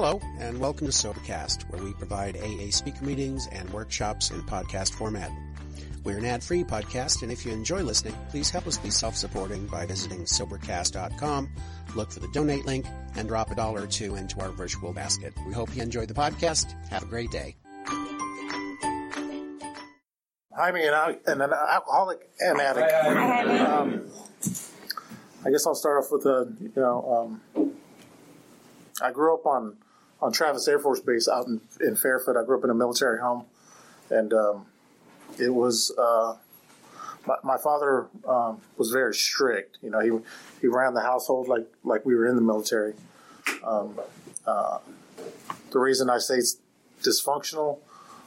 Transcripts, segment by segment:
Hello, and welcome to Sobercast, where we provide AA speaker meetings and workshops in podcast format. We're an ad-free podcast, and if you enjoy listening, please help us be self-supporting by visiting Sobercast.com, look for the donate link, and drop a dollar or two into our virtual basket. We hope you enjoy the podcast. Have a great day. I'm an, an alcoholic and addict. Um, I guess I'll start off with a, you know, um, I grew up on, on Travis Air Force Base out in, in Fairfield. I grew up in a military home, and um, it was uh, my, my, father um, was very strict. You know, he he ran the household like like we were in the military. Um, uh, the reason I say it's dysfunctional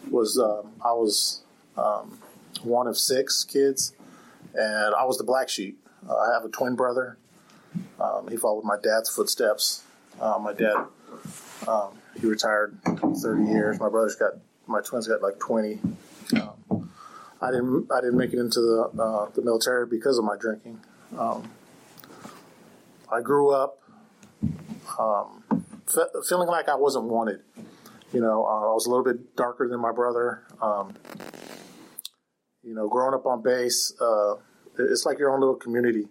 was um, I was um, one of six kids, and I was the black sheep. Uh, I have a twin brother. Um, he followed my dad's footsteps. Uh, my dad, um, he retired 30 years. My brother's got, my twins got like 20. Um, I didn't, I didn't make it into the uh, the military because of my drinking. Um, I grew up um, fe- feeling like I wasn't wanted. You know, uh, I was a little bit darker than my brother. Um, you know, growing up on base, uh, it's like your own little community.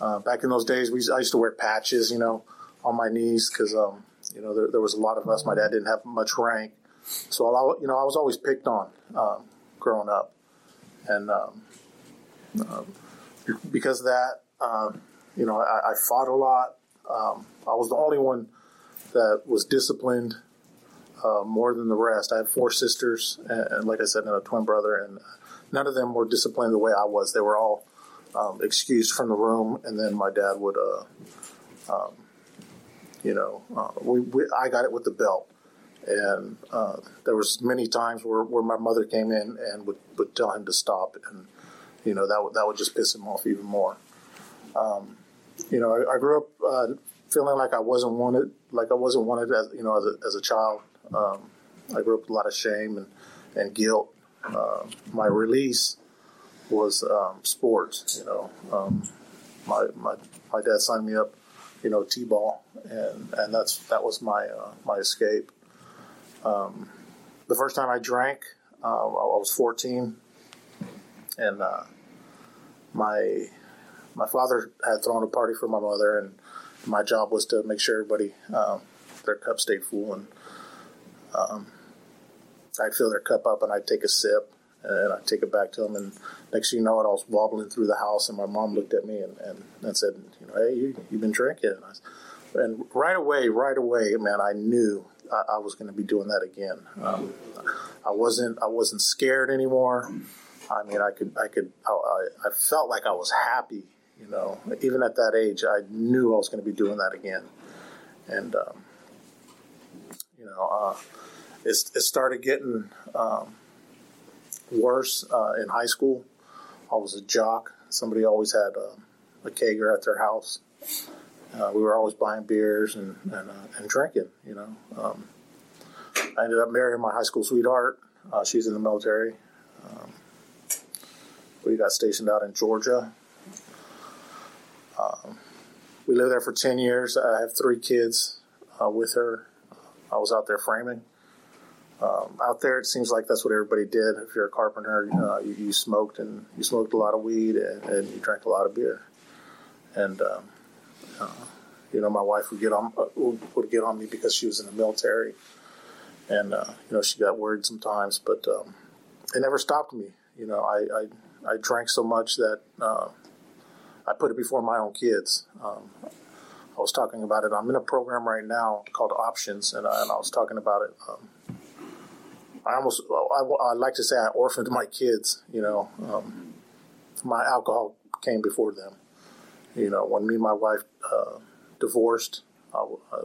Uh, back in those days, we I used to wear patches, you know, on my knees because um, you know there, there, was a lot of us. My dad didn't have much rank, so I, you know I was always picked on um, growing up, and um, um because of that, um, you know, I, I, fought a lot. Um, I was the only one that was disciplined uh, more than the rest. I had four sisters, and, and like I said, and a twin brother, and none of them were disciplined the way I was. They were all um, excused from the room, and then my dad would, uh, um, you know, uh, we, we, I got it with the belt. And uh, there was many times where, where my mother came in and would, would tell him to stop, and you know that would that would just piss him off even more. Um, you know, I, I grew up uh, feeling like I wasn't wanted, like I wasn't wanted as you know as a, as a child. Um, I grew up with a lot of shame and, and guilt, uh, my release was um, sports. You know, um, my, my my dad signed me up, you know, t-ball, and and that's that was my uh, my escape. Um, the first time I drank, uh, I was 14, and uh, my my father had thrown a party for my mother, and my job was to make sure everybody um, their cup stayed full and. Um, I'd fill their cup up and I'd take a sip and I'd take it back to them. And next thing you know it, I was wobbling through the house and my mom looked at me and, and, and said, you know, hey, you, have been drinking. And, I, and, right away, right away, man, I knew I, I was going to be doing that again. Um, I wasn't, I wasn't scared anymore. I mean, I could, I could, I, I felt like I was happy, you know, even at that age, I knew I was going to be doing that again. And, um, you know, uh, it, it started getting um, worse uh, in high school. I was a jock. Somebody always had a, a kegger at their house. Uh, we were always buying beers and and, uh, and drinking. You know, um, I ended up marrying my high school sweetheart. Uh, she's in the military. Um, we got stationed out in Georgia. Um, we lived there for ten years. I have three kids uh, with her. I was out there framing. Um, out there, it seems like that's what everybody did. If you're a carpenter, uh, you, you, smoked and you smoked a lot of weed and, and you drank a lot of beer. And um, uh, you know, my wife would get on uh, would get on me because she was in the military, and uh, you know, she got worried sometimes. But um, it never stopped me. You know, I I, I drank so much that uh, I put it before my own kids. Um, I was talking about it. I'm in a program right now called Options, and I, and I was talking about it. I almost, I, I like to say I orphaned my kids, you know. Um, my alcohol came before them. You know, when me and my wife uh, divorced, I, I,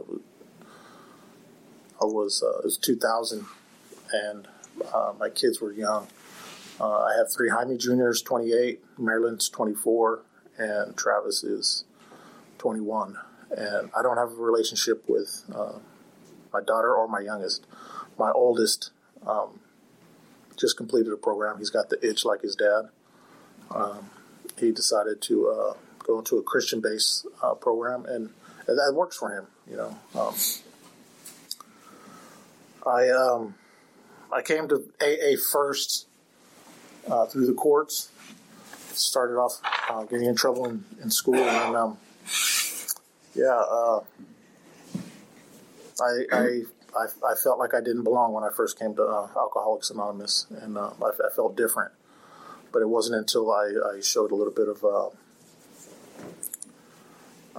I was, uh, it was 2000, and uh, my kids were young. Uh, I have three Jaime Juniors, 28, Maryland's 24, and Travis is 21. And I don't have a relationship with uh, my daughter or my youngest. My oldest um, just completed a program. He's got the itch like his dad. Um, he decided to uh, go into a Christian based uh, program, and, and, that works for him. You know, um, I um, I came to AA first uh, through the courts. Started off uh, getting in trouble in, in school, and um, yeah, uh, I, I, I I felt like I didn't belong when I first came to uh, Alcoholics Anonymous, and uh, I, I, felt different. But it wasn't until I, I showed a little bit of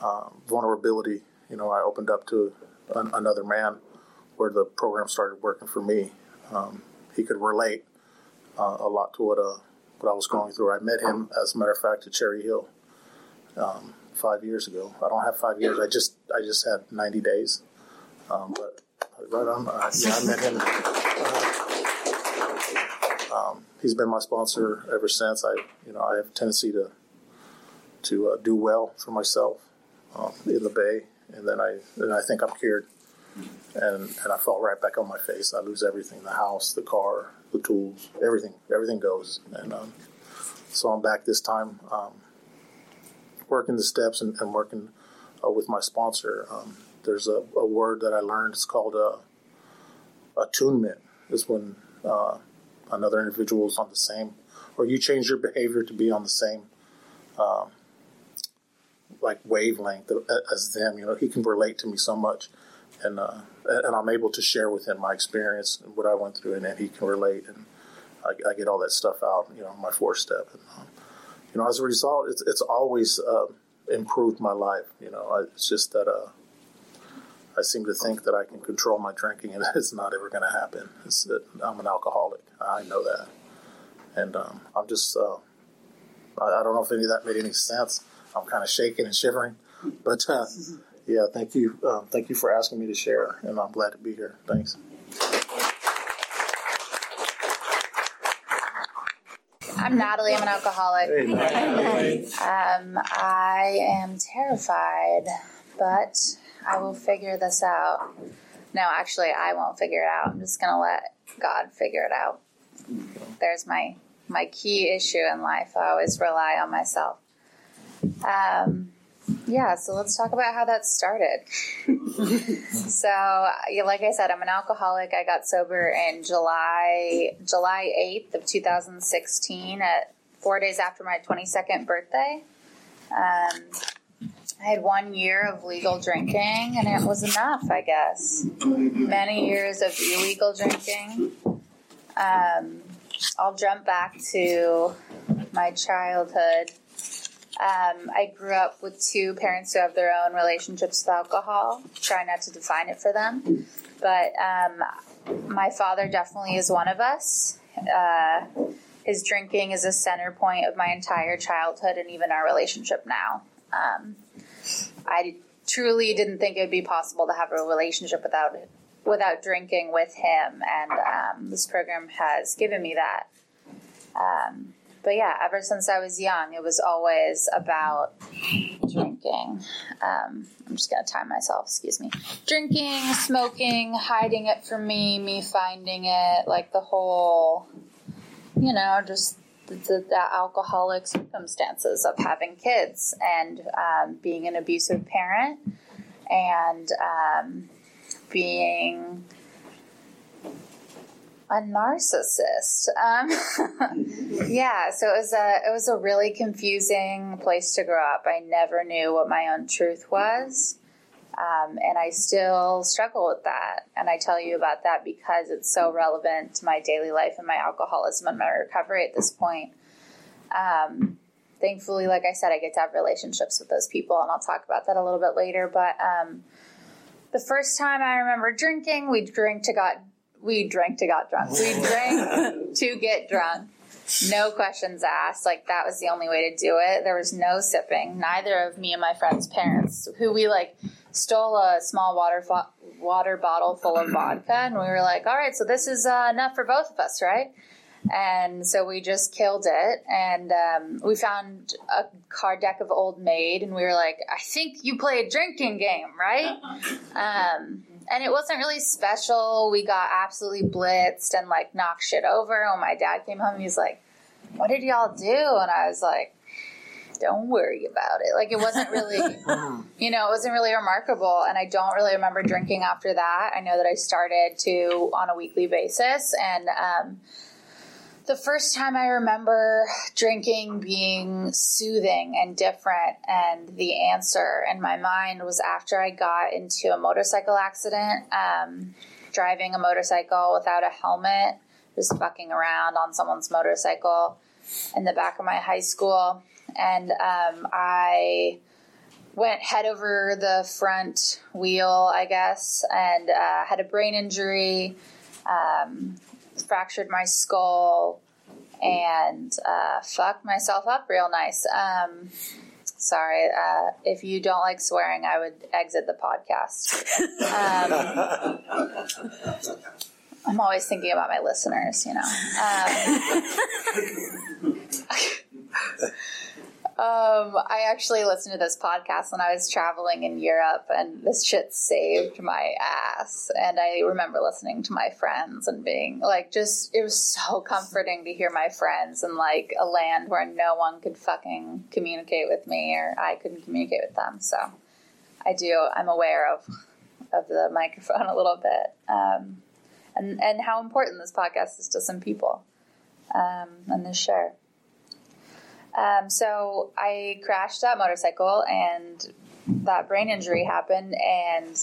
uh, vulnerability. You know, I opened up to an, another man where the program started working for me. Um, he could relate uh, a lot to what uh, what I was going through. I met him, as a matter of fact, at Cherry Hill um, five years ago. I don't have five years. I just I just had ninety days. Um, but right on, uh, yeah, I met him. Uh, um, he's been my sponsor ever since. I you know I have a tendency to to uh, do well for myself um, in the Bay, and then I then I think I'm cured and and I fall right back on my face. I lose everything: the house, the car, the tools, everything. Everything goes, and um, so I'm back this time, um, working the steps and, and working uh, with my sponsor. There's a, a, word that I learned. It's called uh, attunement. Is when uh, another individual is on the same, or you change your behavior to be on the same. Um, like wavelength as them, you know, he can relate to me so much and uh, and I'm able to share with him my experience and what I went through, and, he can relate, and I, I, get all that stuff out, you know, my four step, and um, you know, as a result, it's it's always uh, improved my life. You know, it's just that uh, I seem to think that I can control my drinking, and it's not ever going to happen. It's that I'm an alcoholic. I know that, and um, I'm just uh, I, I, don't know if any of that made any sense. I'm kind of shaking and shivering, but uh, yeah, thank you. Um, thank you for asking me to share, and I'm glad to be here. Thanks. I'm Natalie. I'm an alcoholic. Hey, um, I am terrified, but I will figure this out. No, actually, I won't figure it out. I'm just going to let God figure it out. There's my my key issue in life. I always rely on myself. Um, yeah, so let's talk about how that started. so, like I said, I'm an alcoholic. I got sober in July July 8th of 2016 at 4 days after my 22nd birthday. Um, I had one year of legal drinking, and it was enough, I guess. Many years of illegal drinking. Um, I'll jump back to my childhood. Um, I grew up with two parents who have their own relationships with alcohol. Try not to define it for them, but um, my father definitely is one of us. Uh, his drinking is a center point of my entire childhood and even our relationship now. Um, I truly didn't think it would be possible to have a relationship without without drinking with him, and um, this program has given me that. Um, but yeah, ever since I was young, it was always about drinking. Um, I'm just gonna time myself. Excuse me. Drinking, smoking, hiding it from me, me finding it, like the whole, you know, just the, the, alcoholic circumstances of having kids and um, being an abusive parent and um, being a narcissist. Um, yeah, so it was a it was a really confusing place to grow up. I never knew what my own truth was, um, and I still struggle with that. And I tell you about that because it's so relevant to my daily life and my alcoholism and my recovery at this point. Um, thankfully, like I said, I get to have relationships with those people, and I'll talk about that a little bit later. But um, the first time I remember drinking, we drink to got we drank to got drunk. We drank to get drunk. No questions asked. Like that was the only way to do it. There was no sipping. Neither of me and my friend's parents, who we like stole a small water fo- water bottle full of vodka, and we were like, "All right, so this is uh, enough for both of us, right?" And so we just killed it, and um, we found a card deck of Old Maid, and we were like, "I think you play a drinking game, right?" Um, and it wasn't really special. We got absolutely blitzed and like knocked shit over. When my dad came home, he's like, "What did y'all do?" And I was like, don't worry about it. Like it wasn't really, you know, it wasn't really remarkable. And I don't really remember drinking after that. I know that I started to on a weekly basis. And um, the first time I remember drinking being soothing and different, and the answer in my mind was after I got into a motorcycle accident, um, driving a motorcycle without a helmet, just fucking around on someone's motorcycle in the back of my high school and um, I went head over the front wheel, I guess, and uh, had a brain injury, um, fractured my skull, and uh, fucked myself up real nice. Um, sorry, uh, if you don't like swearing, I would exit the podcast. Um, I'm always thinking about my listeners, you know. Um, I actually listened to this podcast when I was traveling in Europe, and this shit saved my ass. And I remember listening to my friends and being like, just, it was so comforting to hear my friends in like a land where no one could fucking communicate with me or I couldn't communicate with them. So I do, I'm aware of, of the microphone a little bit. Um, and, and how important this podcast is to some people um, and this share. Um, so I crashed that motorcycle and that brain injury happened and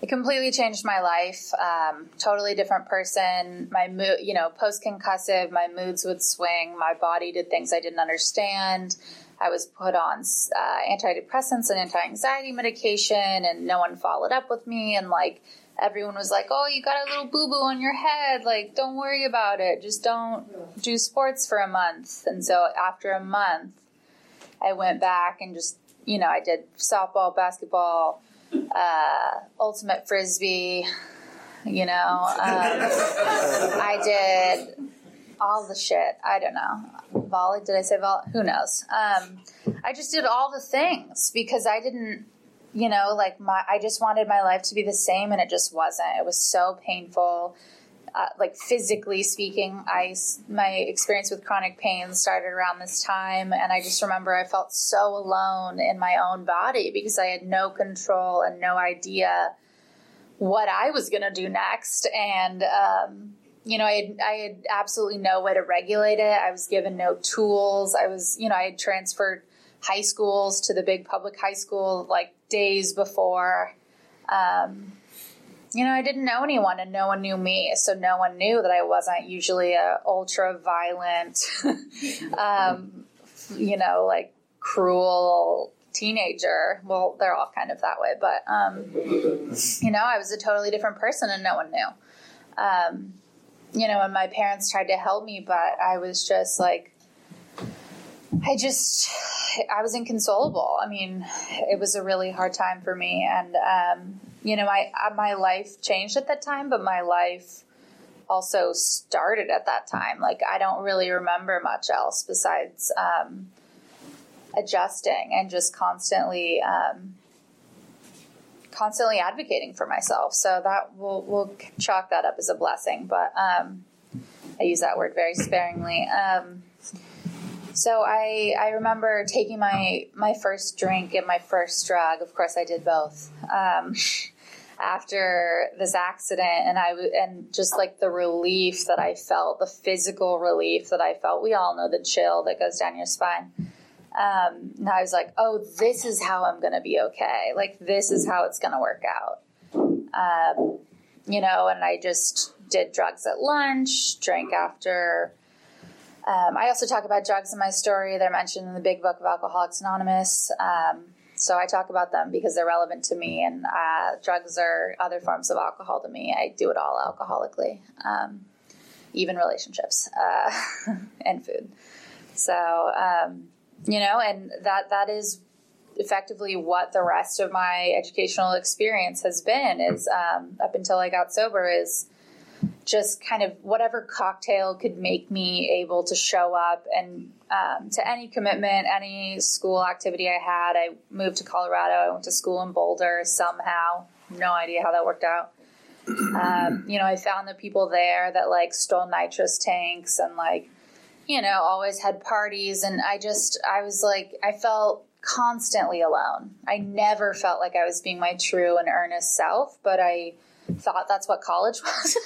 it completely changed my life. Um, totally different person. My mood, you know, post concussive, my moods would swing. My body did things I didn't understand. I was put on uh, antidepressants and anti anxiety medication, and no one followed up with me. And like, everyone was like, "Oh, you got a little boo boo on your head. Like, don't worry about it. Just don't do sports for a month." And so after a month, I went back and just you know I did softball, basketball, uh, ultimate frisbee. You know, um, I did all the shit. I don't know. Volley? Did I say volley? Who knows? Um, I just did all the things because I didn't you know, like my, I just wanted my life to be the same and it just wasn't. It was so painful. Uh, like physically speaking, I, my experience with chronic pain started around this time. And I just remember I felt so alone in my own body because I had no control and no idea what I was going to do next. And, um, you know, I had, I had absolutely no way to regulate it. I was given no tools. I was, you know, I had transferred high schools to the big public high school like days before. Um, you know, I didn't know anyone and no one knew me, so no one knew that I wasn't usually a ultra violent, um, you know, like cruel teenager. Well, they're all kind of that way, but um, you know, I was a totally different person and no one knew. Um, you know, and my parents tried to help me, but I was just like I just, I was inconsolable. I mean, it was a really hard time for me. And, um, you know, my, uh, my life changed at that time, but my life also started at that time. Like, I don't really remember much else besides, um, adjusting and just constantly, um, constantly advocating for myself. So that we'll, we'll chalk that up as a blessing, but, um, I use that word very sparingly. So I I remember taking my my first drink and my first drug. Of course, I did both. Um, after this accident, and I and just like the relief that I felt, the physical relief that I felt. We all know the chill that goes down your spine. Um, and I was like, oh, this is how I'm going to be okay. Like this is how it's going to work out. Um, you know, and I just did drugs at lunch, drank after um, I also talk about drugs in my story. They're mentioned in the big book of Alcoholics Anonymous. Um, so I talk about them because they're relevant to me, and uh, drugs are other forms of alcohol to me. I do it all alcoholically, um, even relationships uh, and food. So um, you know, and that that is effectively what the rest of my educational experience has been. Is um, up until I got sober is just kind of whatever cocktail could make me able to show up and um, to any commitment, any school activity I had. I moved to Colorado. I went to school in Boulder somehow. No idea how that worked out. Um, you know, I found the people there that like stole nitrous tanks and like, you know, always had parties. And I just, I was like, I felt constantly alone. I never felt like I was being my true and earnest self, but I thought that's what college was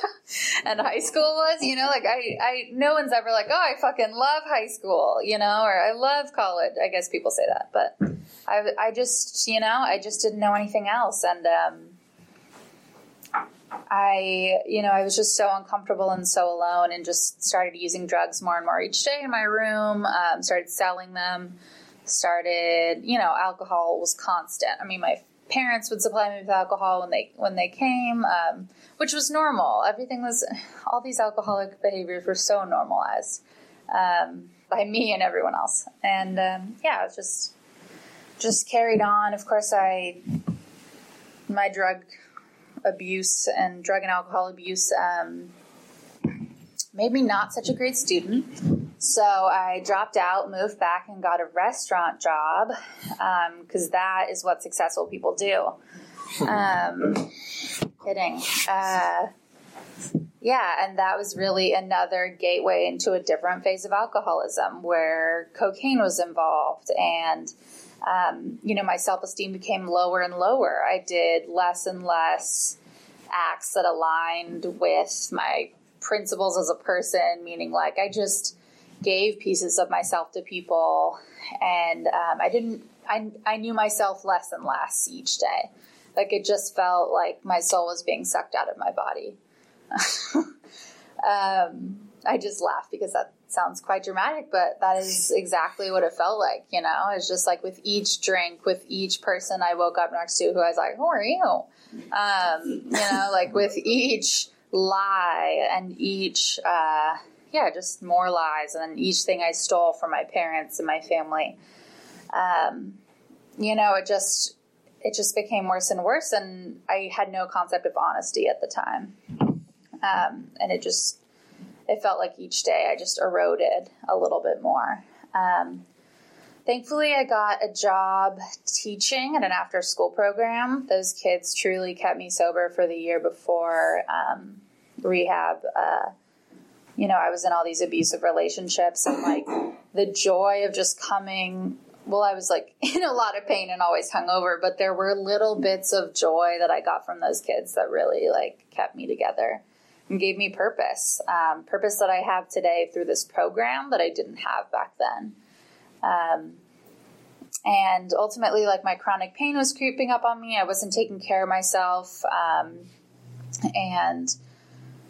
and high school was, you know, like I, I, no one's ever like, oh, I fucking love high school, you know, or I love college. I guess people say that, but I, I just, you know, I just didn't know anything else. And, um, I, you know, I was just so uncomfortable and so alone and just started using drugs more and more each day in my room, um, started selling them, started, you know, alcohol was constant. I mean, my parents would supply me with alcohol when they when they came, um, which was normal. Everything was all these alcoholic behaviors were so normalized um, by me and everyone else, and um, yeah, it was just just carried on. Of course, I my drug abuse and drug and alcohol abuse um, made me not such a great student. So I dropped out, moved back, and got a restaurant job because um, that is what successful people do. Um, kidding. Uh, yeah, and that was really another gateway into a different phase of alcoholism where cocaine was involved and. Um, you know, my self esteem became lower and lower. I did less and less acts that aligned with my principles as a person, meaning like I just gave pieces of myself to people, and um, I didn't. I I knew myself less and less each day. Like it just felt like my soul was being sucked out of my body. um, I just laugh because that sounds quite dramatic, but that is exactly what it felt like. You know, it's just like with each drink, with each person I woke up next to, who I was like, "Who are you?" Um, you know, like with each lie and each uh, yeah, just more lies, and then each thing I stole from my parents and my family. Um, you know, it just it just became worse and worse, and I had no concept of honesty at the time, um, and it just it felt like each day I just eroded a little bit more. Um, thankfully, I got a job teaching at an after school program. Those kids truly kept me sober for the year before um, rehab. Uh, you know, I was in all these abusive relationships and like the joy of just coming. Well, I was like in a lot of pain and always hungover, but there were little bits of joy that I got from those kids that really like kept me together and gave me purpose. Um, purpose that I have today through this program that I didn't have back then. Um, and ultimately, like my chronic pain was creeping up on me. I wasn't taking care of myself. Um, and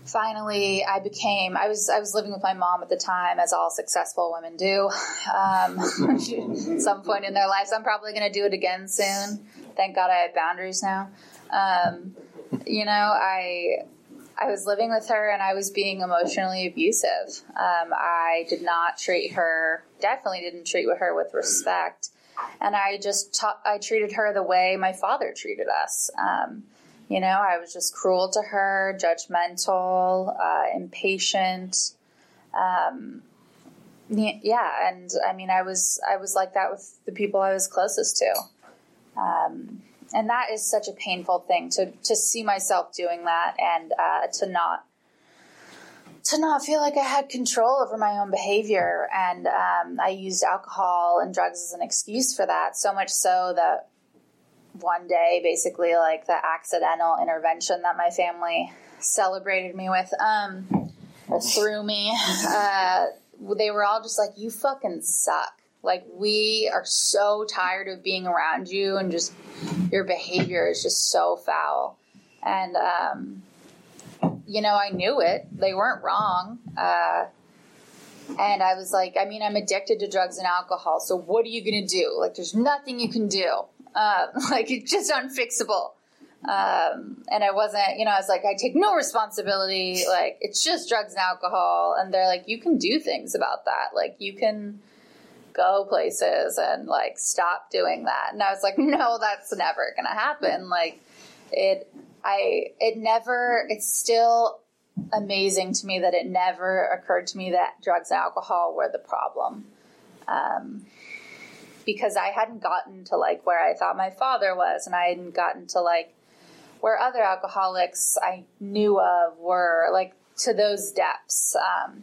finally i became i was i was living with my mom at the time as all successful women do. Um, at some point in their lives i'm probably going to do it again soon. Thank god i have boundaries now. Um, you know i i was living with her and i was being emotionally abusive. Um, i did not treat her definitely didn't treat her with respect. And i just ta- i treated her the way my father treated us. Um, you know, I was just cruel to her, judgmental, uh, impatient. Um, yeah, and I mean, I was I was like that with the people I was closest to, um, and that is such a painful thing to to see myself doing that and uh, to not to not feel like I had control over my own behavior. And um, I used alcohol and drugs as an excuse for that, so much so that one day, basically like the accidental intervention that my family celebrated me with, um, me. Uh, they were all just like, "You fucking suck." Like we are so tired of being around you, and just your behavior is just so foul. And um, you know, I knew it. They weren't wrong. Uh, and I was like, I mean, I'm addicted to drugs and alcohol. So what are you going to do? Like, there's nothing you can do. Uh, like it's just unfixable. Um, and I wasn't, you know, I was like, I take no responsibility. Like it's just drugs and alcohol. And they're like, you can do things about that. Like you can go places and like stop doing that. And I was like, no, that's never going to happen. Like it, I, it never, it's still amazing to me that it never occurred to me that drugs and alcohol were the problem. Um, because I hadn't gotten to like where I thought my father was, and I hadn't gotten to like where other alcoholics I knew of were like to those depths. Um,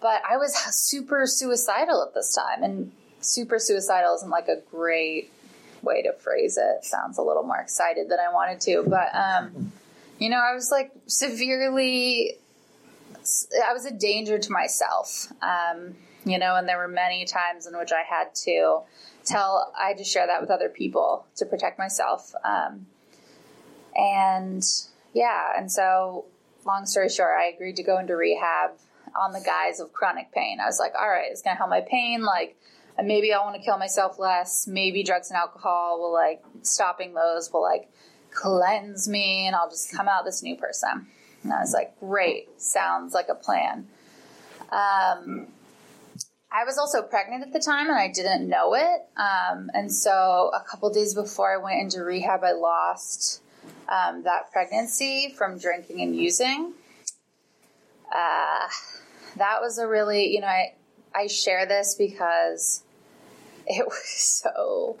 but I was super suicidal at this time, and super suicidal isn't like a great way to phrase it. Sounds a little more excited than I wanted to, but um, you know, I was like severely. I was a danger to myself, um, you know, and there were many times in which I had to tell, I had to share that with other people to protect myself. Um, and yeah, and so long story short, I agreed to go into rehab on the guise of chronic pain. I was like, all right, it's going to help my pain. Like, maybe I want to kill myself less. Maybe drugs and alcohol will like stopping those will like cleanse me and I'll just come out this new person. And I was like, great, sounds like a plan. Um, I was also pregnant at the time and I didn't know it. Um, and so a couple days before I went into rehab, I lost um, that pregnancy from drinking and using. Uh, that was a really, you know, I, I share this because it was so,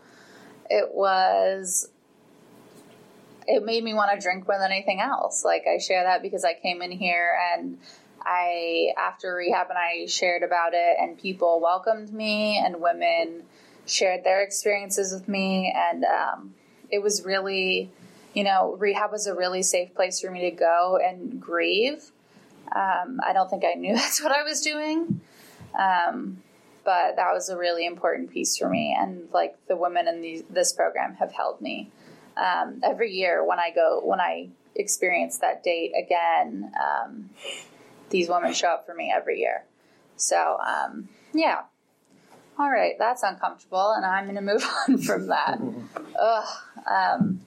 it was, it made me want to drink more than anything else. Like, I share that because I came in here and I, after rehab, and I shared about it, and people welcomed me, and women shared their experiences with me, and um, it was really, you know, rehab was a really safe place for me to go and grieve. Um, I don't think I knew that's what I was doing. Um, but that was a really important piece for me. And like the women in the, this program have held me um, every year when I go, when I experience that date again. These women show up for me every year. So, um, yeah. All right, that's uncomfortable, and I'm going to move on from that. Ugh. Um,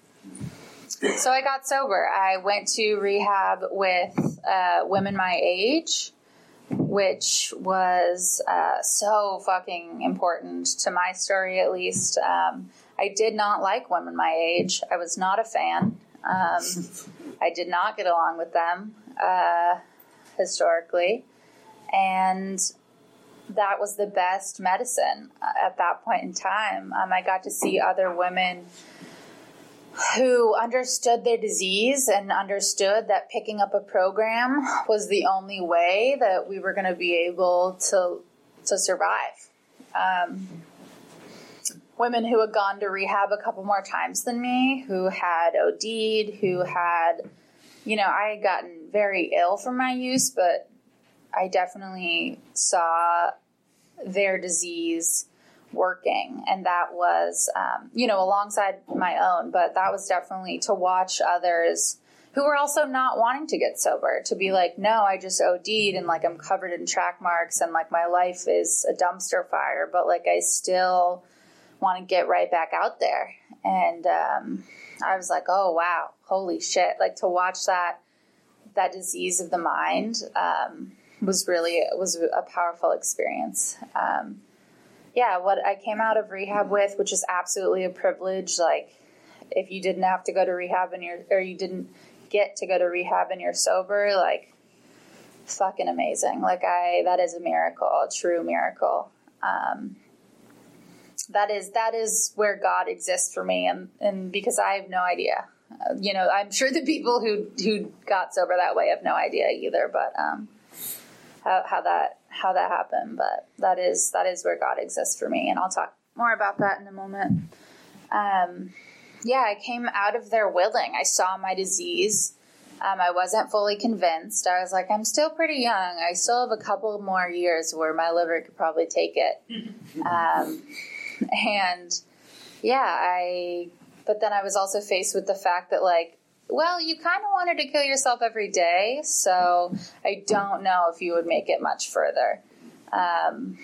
so I got sober. I went to rehab with uh, women my age which was uh, so fucking important to my story, at least. Um, I did not like women my age. I was not a fan. Um, I did not get along with them uh, historically. And that was the best medicine uh, at that point in time. Um, I got to see other women who understood their disease and understood that picking up a program was the only way that we were going to be able to to survive. Um, women who had gone to rehab a couple more times than me, who had OD'd, who had, you know, I had gotten very ill from my use, but I definitely saw their disease working. And that was um, you know alongside my own but that was definitely to watch others who were also not wanting to get sober to be like no i just od'd and like i'm covered in track marks and like my life is a dumpster fire but like i still want to get right back out there. And um, i was like oh wow holy shit. Like to watch that that disease of the mind um, was really was a powerful experience um, yeah, what I came out of rehab with, which is absolutely a privilege. Like, if you didn't have to go to rehab and you're, or you didn't get to go to rehab and you're sober, like, fucking amazing. Like, I, that is a miracle, a true miracle. Um, that is, that is where God exists for me. And, and because I have no idea, you know, I'm sure the people who, who got sober that way have no idea either, but, um, how, how that how that happened, but that is that is where God exists for me, and I'll talk more about that in a moment. Um, yeah, I came out of there willing. I saw my disease. Um, I wasn't fully convinced. I was like, I'm still pretty young. I still have a couple more years where my liver could probably take it. Um, and yeah, I. But then I was also faced with the fact that like well, you kind of wanted to kill yourself every day, so I don't know if you would make it much further. Um,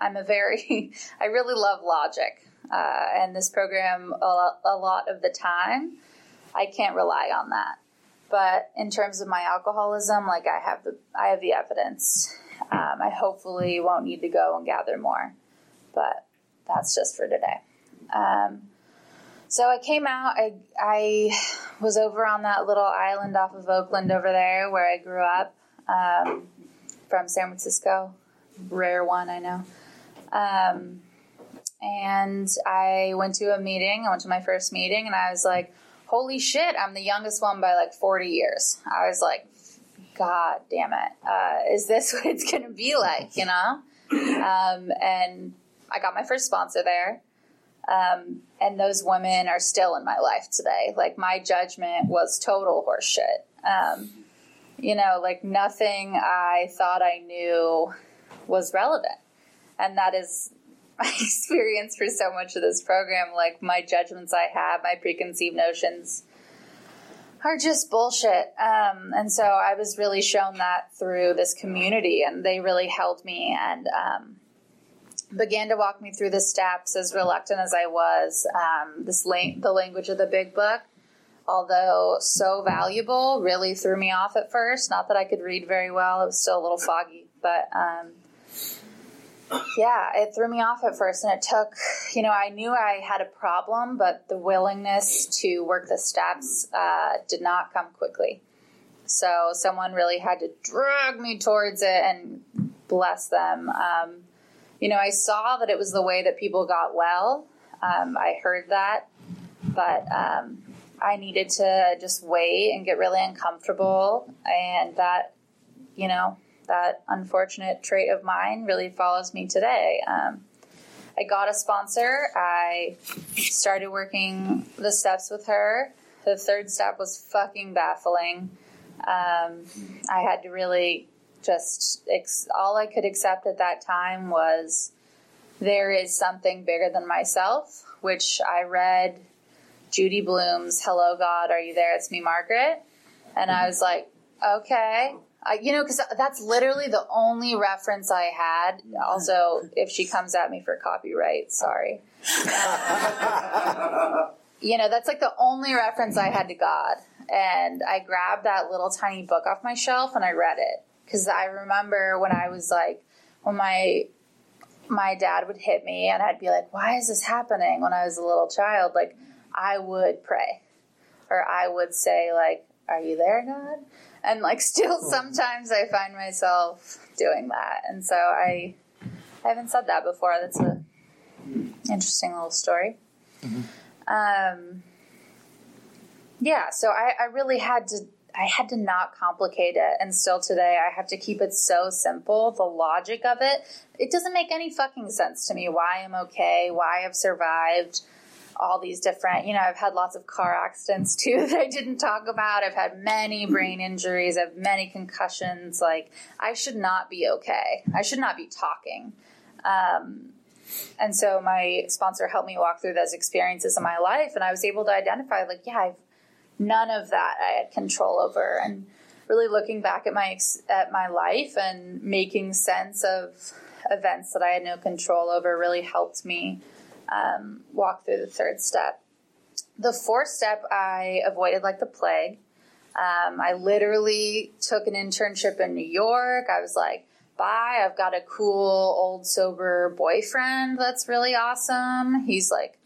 I'm a very, I really love logic, uh, and this program, a lot, a lot of the time, I can't rely on that. But in terms of my alcoholism, like I have the, I have the evidence. Um, I hopefully won't need to go and gather more, but that's just for today. Um, so I came out. I I was over on that little island off of Oakland over there where I grew up, um, from San Francisco. Rare one, I know. Um, and I went to a meeting. I went to my first meeting, and I was like, "Holy shit! I'm the youngest one by like 40 years." I was like, God damn it, uh, is this what it's to be like? You know, um, and I got my first sponsor there. Um, and those women are still in my life today. Like my judgment was total horseshit. Um, you know, like nothing I thought I knew was relevant. And that is my experience for so much of this program. Like my judgments I have, my preconceived notions are just bullshit. Um, and so I was really shown that through this community, and they really held me and um, began to walk me through the steps. As reluctant as I was, um, this la- the language of the big book, although so valuable, really threw me off at first. Not that I could read very well; it was still a little foggy, but um, yeah, it threw me off at first, and it took, you know, I knew I had a problem, but the willingness to work the steps uh, did not come quickly. So someone really had to drag me towards it, and bless them. Um, you know, I saw that it was the way that people got well. Um, I heard that, but um, I needed to just wait and get really uncomfortable, and that, you know, that unfortunate trait of mine really follows me today. Um, I got a sponsor. I started working the steps with her. The third step was fucking baffling. Um, I had to really just, ex- all I could accept at that time was there is something bigger than myself, which I read Judy Blume's Hello God, Are You There? It's Me, Margaret. And I mm-hmm. was like, okay, you know, because that's literally the only reference I had. Also, if she comes at me for copyright, sorry. you know, that's like the only reference I had to God. And I grabbed that little tiny book off my shelf and I read it. Because I remember when I was like, when my my dad would hit me and I'd be like, why is this happening? When I was a little child, like I would pray or I would say like, are you there, God? and like still sometimes I find myself doing that. And so I I haven't said that before. That's a interesting little story. Mm-hmm. Um, yeah, so I, I really had to I had to not complicate it, and still today I have to keep it so simple. The logic of it, it doesn't make any fucking sense to me. Why I'm okay, why I've survived all these different, you know, I've had lots of car accidents too that I didn't talk about. I've had many brain injuries, I've many concussions. Like, I should not be okay. I should not be talking. Um, and so my sponsor helped me walk through those experiences in my life, and I was able to identify, like, yeah, I've none of that I had control over, and really looking back at my at my life and making sense of events that I had no control over really helped me um, walk through the third step. The fourth step I avoided like the plague. Um, I literally took an internship in New York. I was like, bye, I've got a cool old sober boyfriend that's really awesome. He's like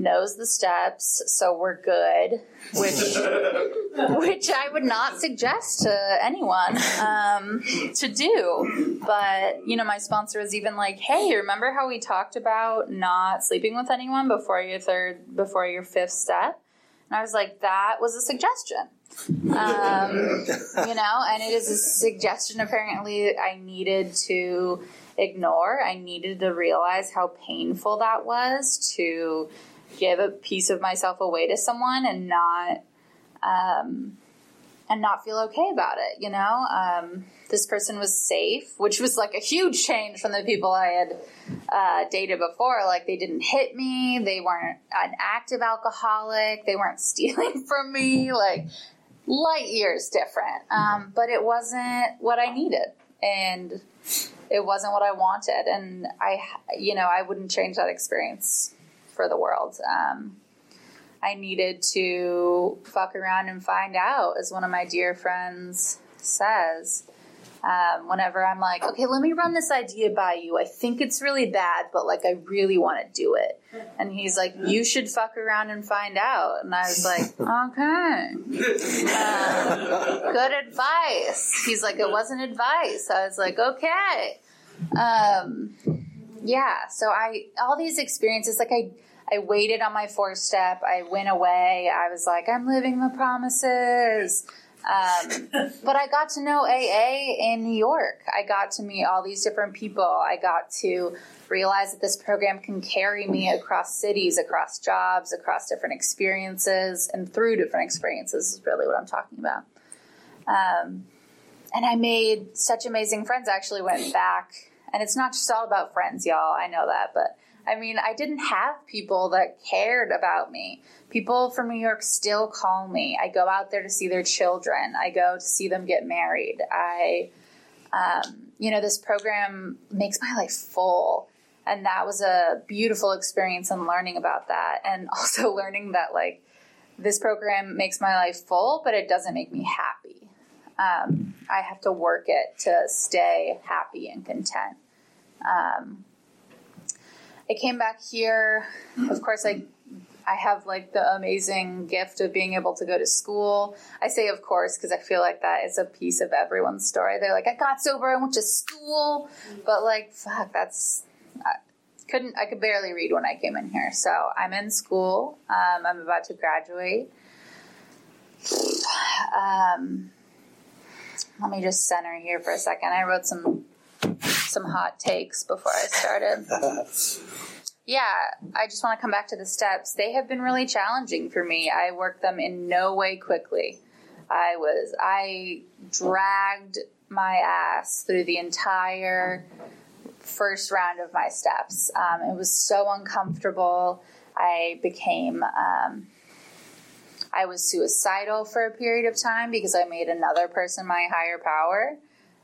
knows the steps, so we're good. Which, which I would not suggest to anyone um, to do. But you know, my sponsor was even like, "Hey, remember how we talked about not sleeping with anyone before your third, before your fifth step?" And I was like, "That was a suggestion." Um, you know, and it is a suggestion apparently I needed to ignore. I needed to realize how painful that was to give a piece of myself away to someone and not um, and not feel okay about it. You know, um, this person was safe, which was like a huge change from the people I had uh, dated before. Like they didn't hit me, they weren't an active alcoholic, they weren't stealing from me. Like light years different, um, but it wasn't what I needed, and it wasn't what I wanted. And I, you know, I wouldn't change that experience for the world. Um, I needed to fuck around and find out, as one of my dear friends says. Um, whenever I'm like, okay, let me run this idea by you. I think it's really bad, but like, I really want to do it. And he's like, you should fuck around and find out. And I was like, okay. Um, good advice. He's like, it wasn't advice. I was like, okay. Um, yeah. So I, all these experiences, like I, I waited on my fourth step. I went away. I was like, I'm living the promises. Um, but I got to know AA in New York. I got to meet all these different people. I got to realize that this program can carry me across cities, across jobs, across different experiences, and through different experiences is really what I'm talking about. Um, and I made such amazing friends. I actually went back, and it's not just all about friends, y'all. I know that, but I mean, I didn't have people that cared about me. People from New York still call me. I go out there to see their children. I go to see them get married. I, um, you know, this program makes my life full. And that was a beautiful experience and learning about that. And also learning that, like, this program makes my life full, but it doesn't make me happy. Um, I have to work it to stay happy and content. Um, I came back here. Of course, I I have like the amazing gift of being able to go to school. I say, of course, because I feel like that is a piece of everyone's story. They're like, I got sober, I went to school, but like, fuck, that's I couldn't. I could barely read when I came in here. So I'm in school. Um, I'm about to graduate. Um, let me just center here for a second. I wrote some some hot takes before I started. yeah, I just want to come back to the steps. They have been really challenging for me. I worked them in no way quickly. I was I dragged my ass through the entire first round of my steps. Um, it was so uncomfortable. I became um, I was suicidal for a period of time because I made another person my higher power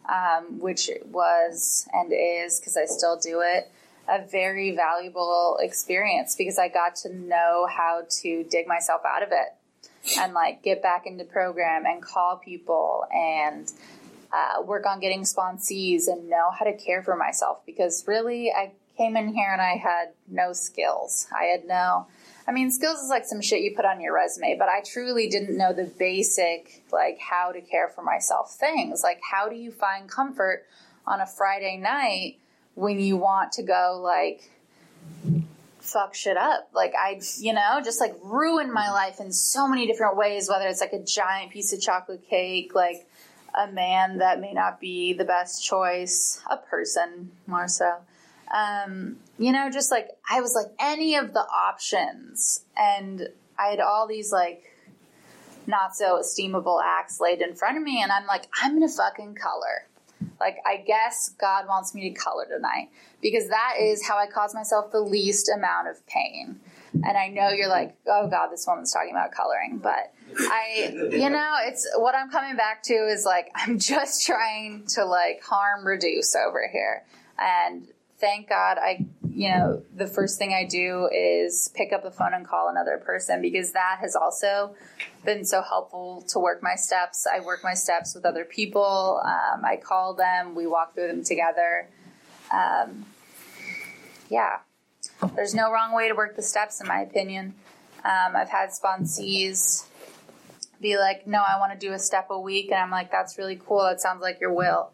um, which was and is, because I still do it, a very valuable experience because I got to know how to dig myself out of it and like get back into program and call people and uh, work on getting sponsees and know how to care for myself because really I came in here and I had no skills. I had no I mean, skills is like some shit you put on your resume, but I truly didn't know the basic, like, how to care for myself things. Like, how do you find comfort on a Friday night when you want to go, like, fuck shit up? Like, I, you know, just like ruin my life in so many different ways, whether it's like a giant piece of chocolate cake, like, a man that may not be the best choice, a person more so um, you know, just like I was like any of the options, and I had all these like not so esteemable acts laid in front of me, and I'm like, I'm gonna fucking color. Like, I guess God wants me to color tonight because that is how I cause myself the least amount of pain. And I know you're like, oh God, this woman's talking about coloring, but I, you know, it's what I'm coming back to is like, I'm just trying to like harm reduce over here. And thank God I, you know, the first thing I do is pick up the phone and call another person because that has also been so helpful to work my steps. I work my steps with other people. Um, I call them, we walk through them together. Um, yeah, there's no wrong way to work the steps, in my opinion. Um, I've had sponsees be like, no, I want to do a step a week. And I'm like, that's really cool. That sounds like your will.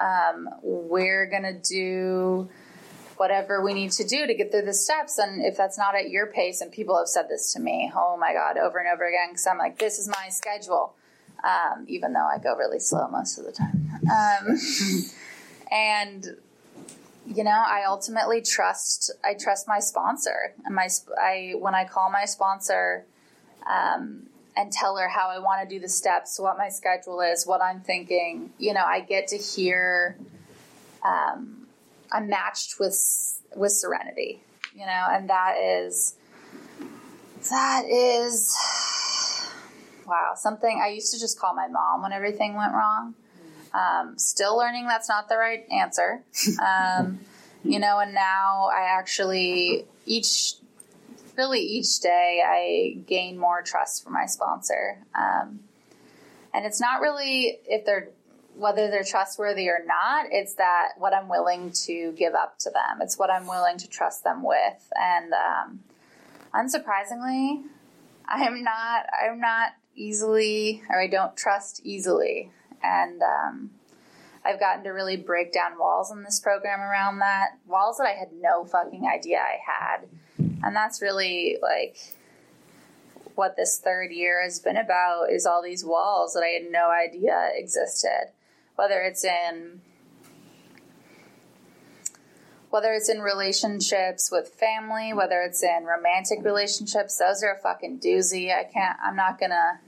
Um, we're going to do whatever we need to do to get through the steps. And if that's not at your pace, and people have said this to me, oh my God, over and over again, because I'm like, this is my schedule, um, even though I go really slow most of the time. Um, and you know, I ultimately trust. I trust my sponsor, and my I when I call my sponsor. Um, and tell her how I want to do the steps, what my schedule is, what I'm thinking. You know, I get to hear um, I'm matched with with serenity, you know, and that is that is wow something I used to just call my mom when everything went wrong. Um, still learning that's not the right answer, um, you know, and now I actually each really each day I gain more trust for my sponsor. Um, and it's not really if they're whether they're trustworthy or not, it's that what I'm willing to give up to them. It's what I'm willing to trust them with. And um, unsurprisingly, I am not. I'm not easily, or I don't trust easily. And um, I've gotten to really break down walls in this program around that walls that I had no fucking idea I had. And that's really like what this third year has been about is all these walls that I had no idea existed. Whether it's in whether it's in relationships with family, whether it's in romantic relationships, those are a fucking doozy. I can't I'm not gonna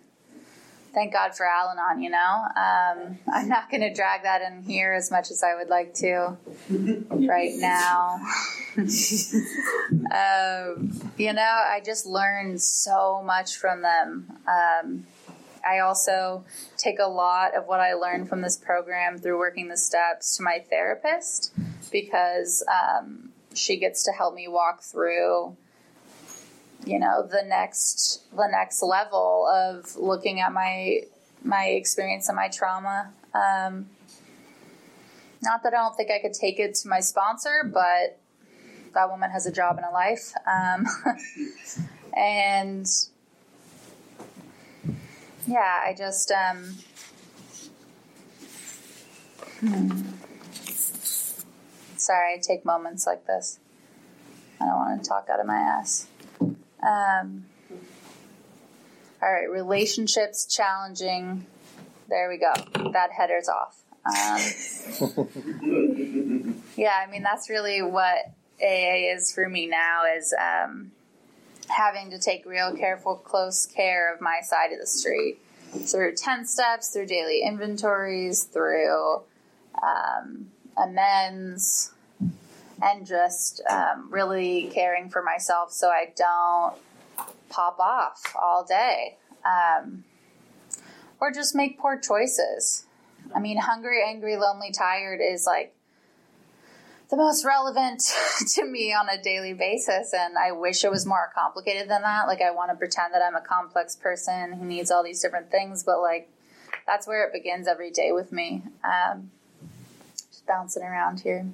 thank God for Al Anon, you know. Um, I'm not to drag that in here as much as I would like to right now. um, you know, I just learned so much from them. Um, I also take a lot of what I learned from this program through working the steps to my therapist because um, she gets to help me walk through you know the next the next level of looking at my my experience and my trauma. Um, not that i don't think i could take it to my sponsor but that woman has a job and a life. Um, and yeah i just um, hmm. sorry i take moments like this i don't want to talk out of my ass um, all right, relationships challenging. There we go. That header's off. Um, yeah, I mean that's really what AA is for me now is um, having to take real careful, close care of my side of the street through ten steps, through daily inventories, through um, amends, and just um, really caring for myself so I don't pop off all day um, or just make poor choices. I mean, hungry, angry, lonely, tired is like the most relevant to me on a daily basis. And I wish it was more complicated than that. Like, I want to pretend that I'm a complex person who needs all these different things, but like, that's where it begins every day with me. Um, just bouncing around here.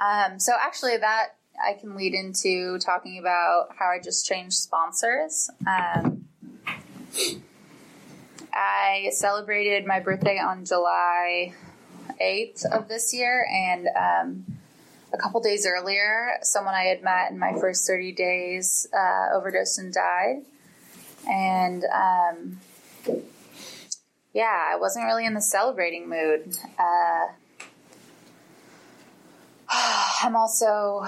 Um, so actually, that I can lead into talking about how I just changed sponsors. Um, I celebrated my birthday on July 8th of this year, and um, a couple days earlier, someone I had met in my first 30 days uh, overdosed and died. And um, yeah, I wasn't really in the celebrating mood. Uh, I'm also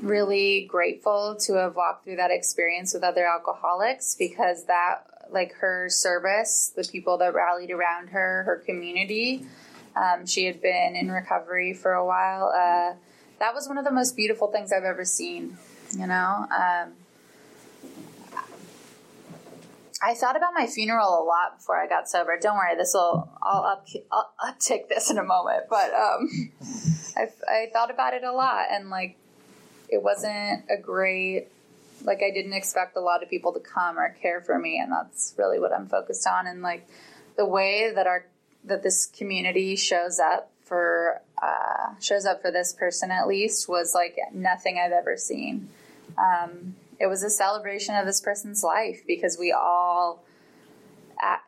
really grateful to have walked through that experience with other alcoholics because that, like her service, the people that rallied around her, her community, um, she had been in recovery for a while. Uh, that was one of the most beautiful things I've ever seen, you know? Um, I thought about my funeral a lot before I got sober. Don't worry, this will I'll up I'll uptick this in a moment. But um, I I thought about it a lot, and like it wasn't a great like I didn't expect a lot of people to come or care for me, and that's really what I'm focused on. And like the way that our that this community shows up for uh, shows up for this person at least was like nothing I've ever seen. Um, it was a celebration of this person's life because we all at,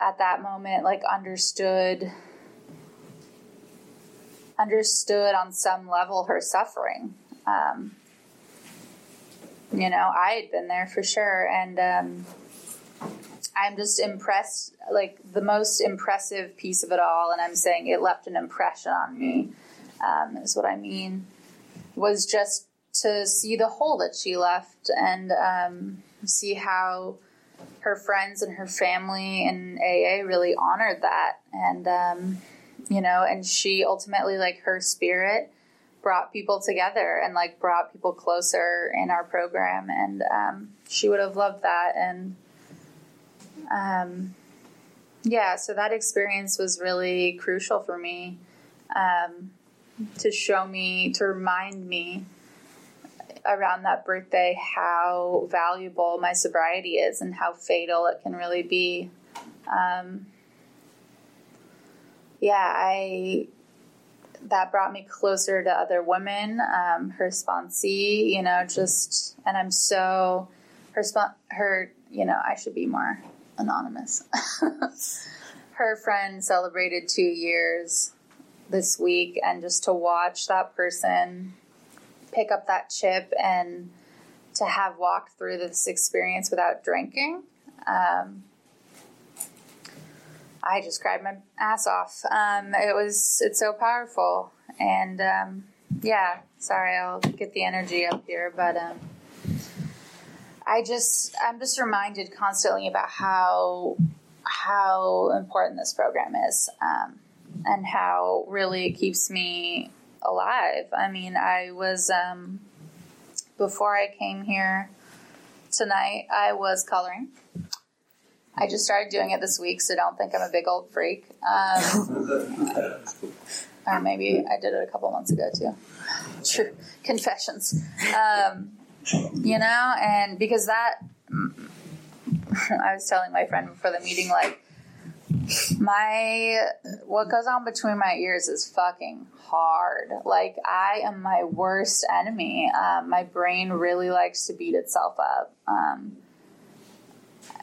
at that moment like understood understood on some level her suffering um, you know i had been there for sure and um, i'm just impressed like the most impressive piece of it all and i'm saying it left an impression on me um, is what i mean was just to see the hole that she left and um, see how her friends and her family and AA really honored that. And, um, you know, and she ultimately, like, her spirit brought people together and, like, brought people closer in our program. And um, she would have loved that. And, um, yeah, so that experience was really crucial for me um, to show me, to remind me around that birthday how valuable my sobriety is and how fatal it can really be. Um, yeah, I that brought me closer to other women. Um, her sponsee, you know, just and I'm so her spon- her, you know, I should be more anonymous. her friend celebrated two years this week, and just to watch that person pick up that chip and to have walked through this experience without drinking. Um, I just cried my ass off. Um, it was it's so powerful, and um, yeah. Sorry, I'll get the energy up here, but um, I just I'm just reminded constantly about how how important this program is, um, and how really it keeps me alive. I mean, I was um, before I came here tonight. I was coloring. I just started doing it this week, so don't think I'm a big old freak. Um, or maybe I did it a couple months ago too. True confessions. Um, you know, and because that, I was telling my friend before the meeting, like my what goes on between my ears is fucking hard. Like I am my worst enemy. Um, my brain really likes to beat itself up. Um,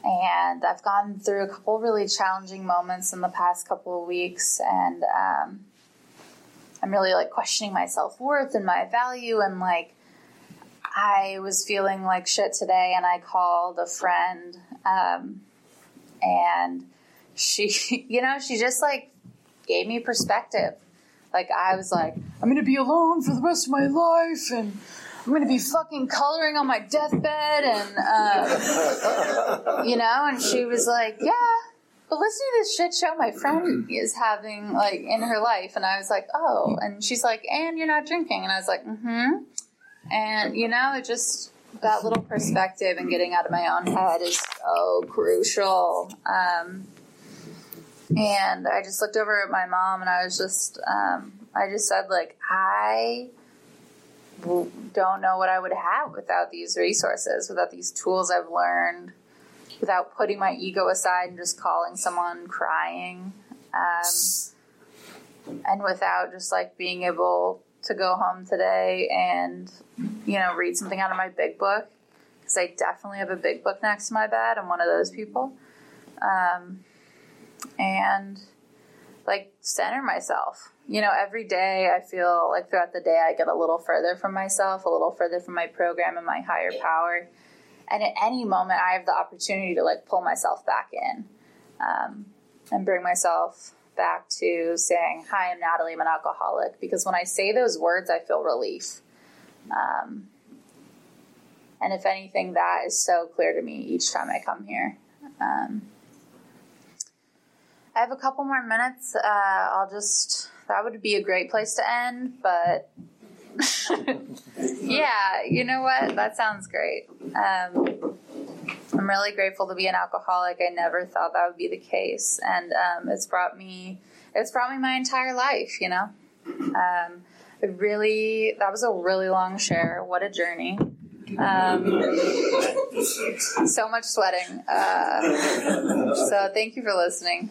and I've gone through a couple really challenging moments in the past couple of weeks, and um, I'm really like questioning my self worth and my value, and like I was feeling like shit today, and I called a friend, um, and she, you know, she just like gave me perspective. Like I was like, I'm gonna be alone for the rest of my life, and I'm gonna be fucking coloring on my deathbed, and uh, you know. And she was like, "Yeah, but listen to this shit show my friend is having like in her life." And I was like, "Oh," and she's like, "And you're not drinking," and I was like, "Mm-hmm." And you know, it just that little perspective and getting out of my own head is so crucial. Um, and I just looked over at my mom, and I was just, um, I just said like, I don't know what I would have without these resources, without these tools I've learned, without putting my ego aside and just calling someone crying, um, and without just like being able to go home today and you know read something out of my big book because I definitely have a big book next to my bed. I'm one of those people, um, and like center myself you know, every day I feel like throughout the day I get a little further from myself, a little further from my program and my higher power. And at any moment, I have the opportunity to like pull myself back in um, and bring myself back to saying, Hi, I'm Natalie, I'm an alcoholic. Because when I say those words, I feel relief. Um, and if anything, that is so clear to me each time I come here. Um, I have a couple more minutes. Uh, I'll just that would be a great place to end, but yeah, you know what? That sounds great. Um, I'm really grateful to be an alcoholic. I never thought that would be the case, and um, it's brought me it's brought me my entire life. You know, um, really that was a really long share. What a journey. Um, so much sweating. Uh, so thank you for listening.